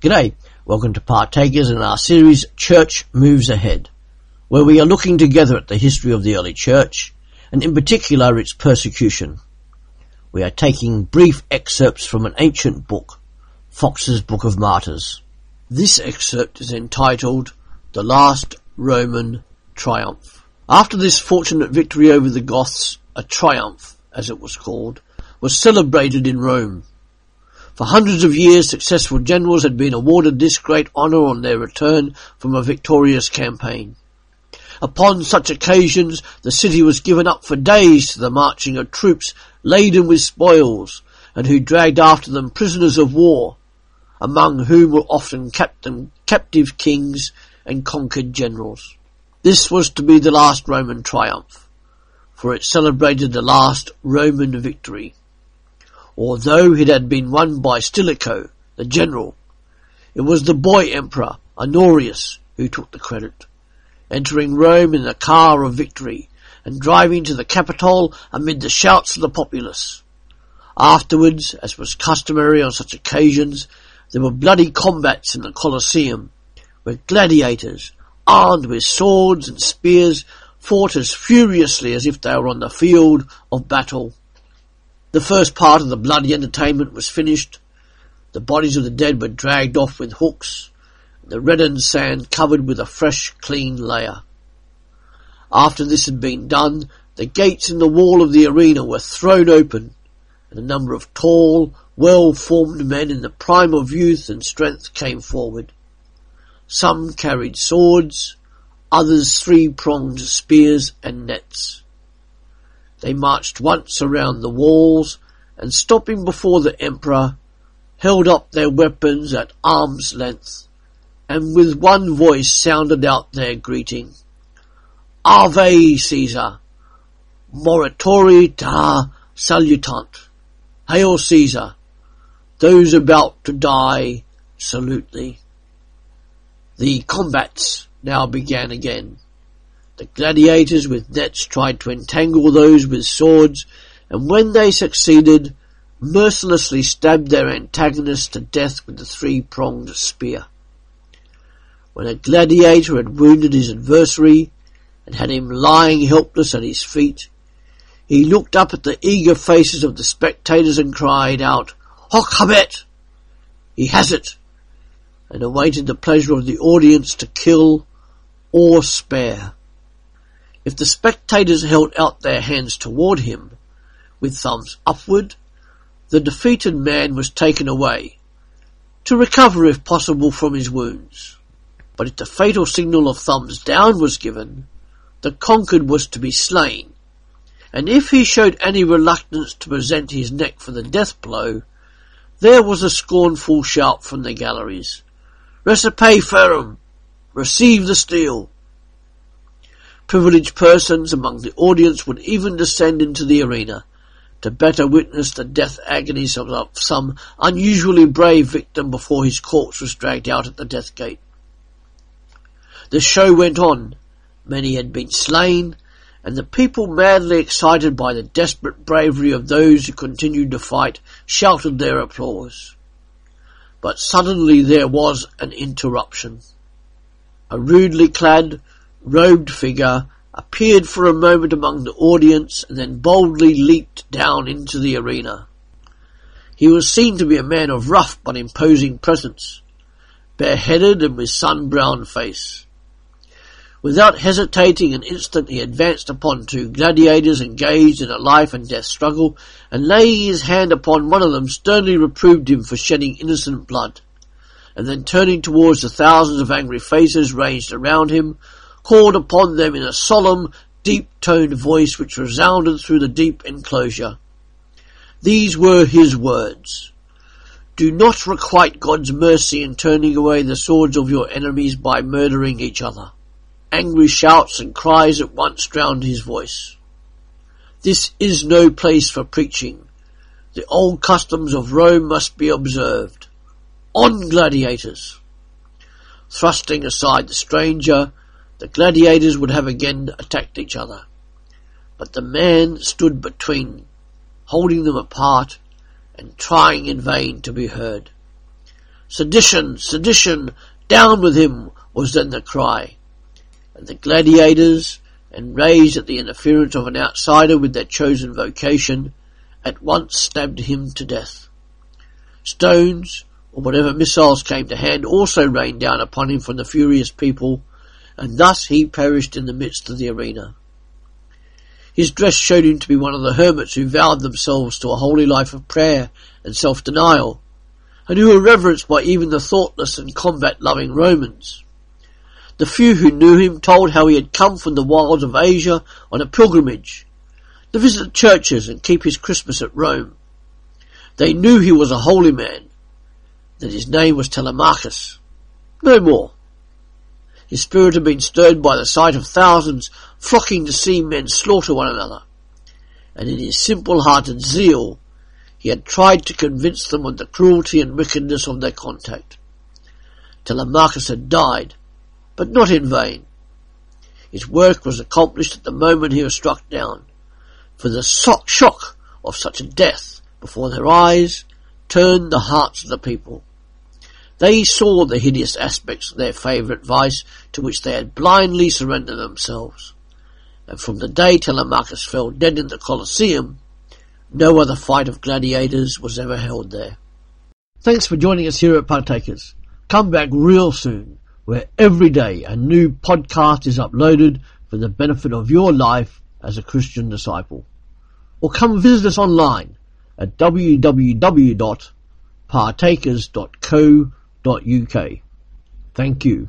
G'day, welcome to Partakers in our series Church Moves Ahead, where we are looking together at the history of the early church, and in particular its persecution. We are taking brief excerpts from an ancient book, Fox's Book of Martyrs. This excerpt is entitled The Last Roman Triumph. After this fortunate victory over the Goths, a triumph, as it was called, was celebrated in Rome. For hundreds of years, successful generals had been awarded this great honour on their return from a victorious campaign. Upon such occasions, the city was given up for days to the marching of troops laden with spoils, and who dragged after them prisoners of war, among whom were often captive kings and conquered generals. This was to be the last Roman triumph, for it celebrated the last Roman victory. Although it had been won by Stilicho, the general, it was the boy emperor, Honorius, who took the credit, entering Rome in the car of victory and driving to the Capitol amid the shouts of the populace. Afterwards, as was customary on such occasions, there were bloody combats in the Colosseum, where gladiators, armed with swords and spears, fought as furiously as if they were on the field of battle. The first part of the bloody entertainment was finished. The bodies of the dead were dragged off with hooks, and the reddened sand covered with a fresh, clean layer. After this had been done, the gates in the wall of the arena were thrown open, and a number of tall, well-formed men in the prime of youth and strength came forward. Some carried swords, others three-pronged spears and nets. They marched once around the walls, and stopping before the emperor, held up their weapons at arm's length, and with one voice sounded out their greeting. Ave Caesar! Morituri te salutant! Hail Caesar! Those about to die salute thee. The combats now began again. The gladiators with nets tried to entangle those with swords, and when they succeeded, mercilessly stabbed their antagonists to death with the three-pronged spear. When a gladiator had wounded his adversary and had him lying helpless at his feet, he looked up at the eager faces of the spectators and cried out, Hoc habet! He has it! and awaited the pleasure of the audience to kill or spare. If the spectators held out their hands toward him, with thumbs upward, the defeated man was taken away, to recover if possible from his wounds. But if the fatal signal of thumbs down was given, the conquered was to be slain, and if he showed any reluctance to present his neck for the death blow, there was a scornful shout from the galleries. Recipe ferrum! Receive the steel! Privileged persons among the audience would even descend into the arena to better witness the death agonies of some unusually brave victim before his corpse was dragged out at the death gate. The show went on. Many had been slain, and the people, madly excited by the desperate bravery of those who continued to fight, shouted their applause. But suddenly there was an interruption. A rudely clad, robed figure appeared for a moment among the audience and then boldly leaped down into the arena. He was seen to be a man of rough but imposing presence, bareheaded and with sun-browned face. Without hesitating an instant he advanced upon two gladiators engaged in a life and death struggle, and laying his hand upon one of them sternly reproved him for shedding innocent blood. And then turning towards the thousands of angry faces ranged around him, called upon them in a solemn, deep-toned voice which resounded through the deep enclosure. These were his words. Do not requite God's mercy in turning away the swords of your enemies by murdering each other. Angry shouts and cries at once drowned his voice. This is no place for preaching. The old customs of Rome must be observed. On gladiators! Thrusting aside the stranger, the gladiators would have again attacked each other. But the man stood between, holding them apart and trying in vain to be heard. Sedition! Sedition! Down with him! was then the cry. And the gladiators, enraged at the interference of an outsider with their chosen vocation, at once stabbed him to death. Stones, or whatever missiles came to hand, also rained down upon him from the furious people, and thus he perished in the midst of the arena. His dress showed him to be one of the hermits who vowed themselves to a holy life of prayer and self-denial, and who were reverenced by even the thoughtless and combat-loving Romans. The few who knew him told how he had come from the wilds of Asia on a pilgrimage to visit churches and keep his Christmas at Rome. They knew he was a holy man, that his name was Telemachus. No more. His spirit had been stirred by the sight of thousands flocking to see men slaughter one another, and in his simple-hearted zeal he had tried to convince them of the cruelty and wickedness of their contact. Telemachus had died, but not in vain. His work was accomplished at the moment he was struck down, for the shock of such a death before their eyes turned the hearts of the people. They saw the hideous aspects of their favourite vice to which they had blindly surrendered themselves. And from the day Telemachus fell dead in the Colosseum, no other fight of gladiators was ever held there. Thanks for joining us here at Partakers. Come back real soon, where every day a new podcast is uploaded for the benefit of your life as a Christian disciple. Or come visit us online at www.partakers.co.uk. Thank you.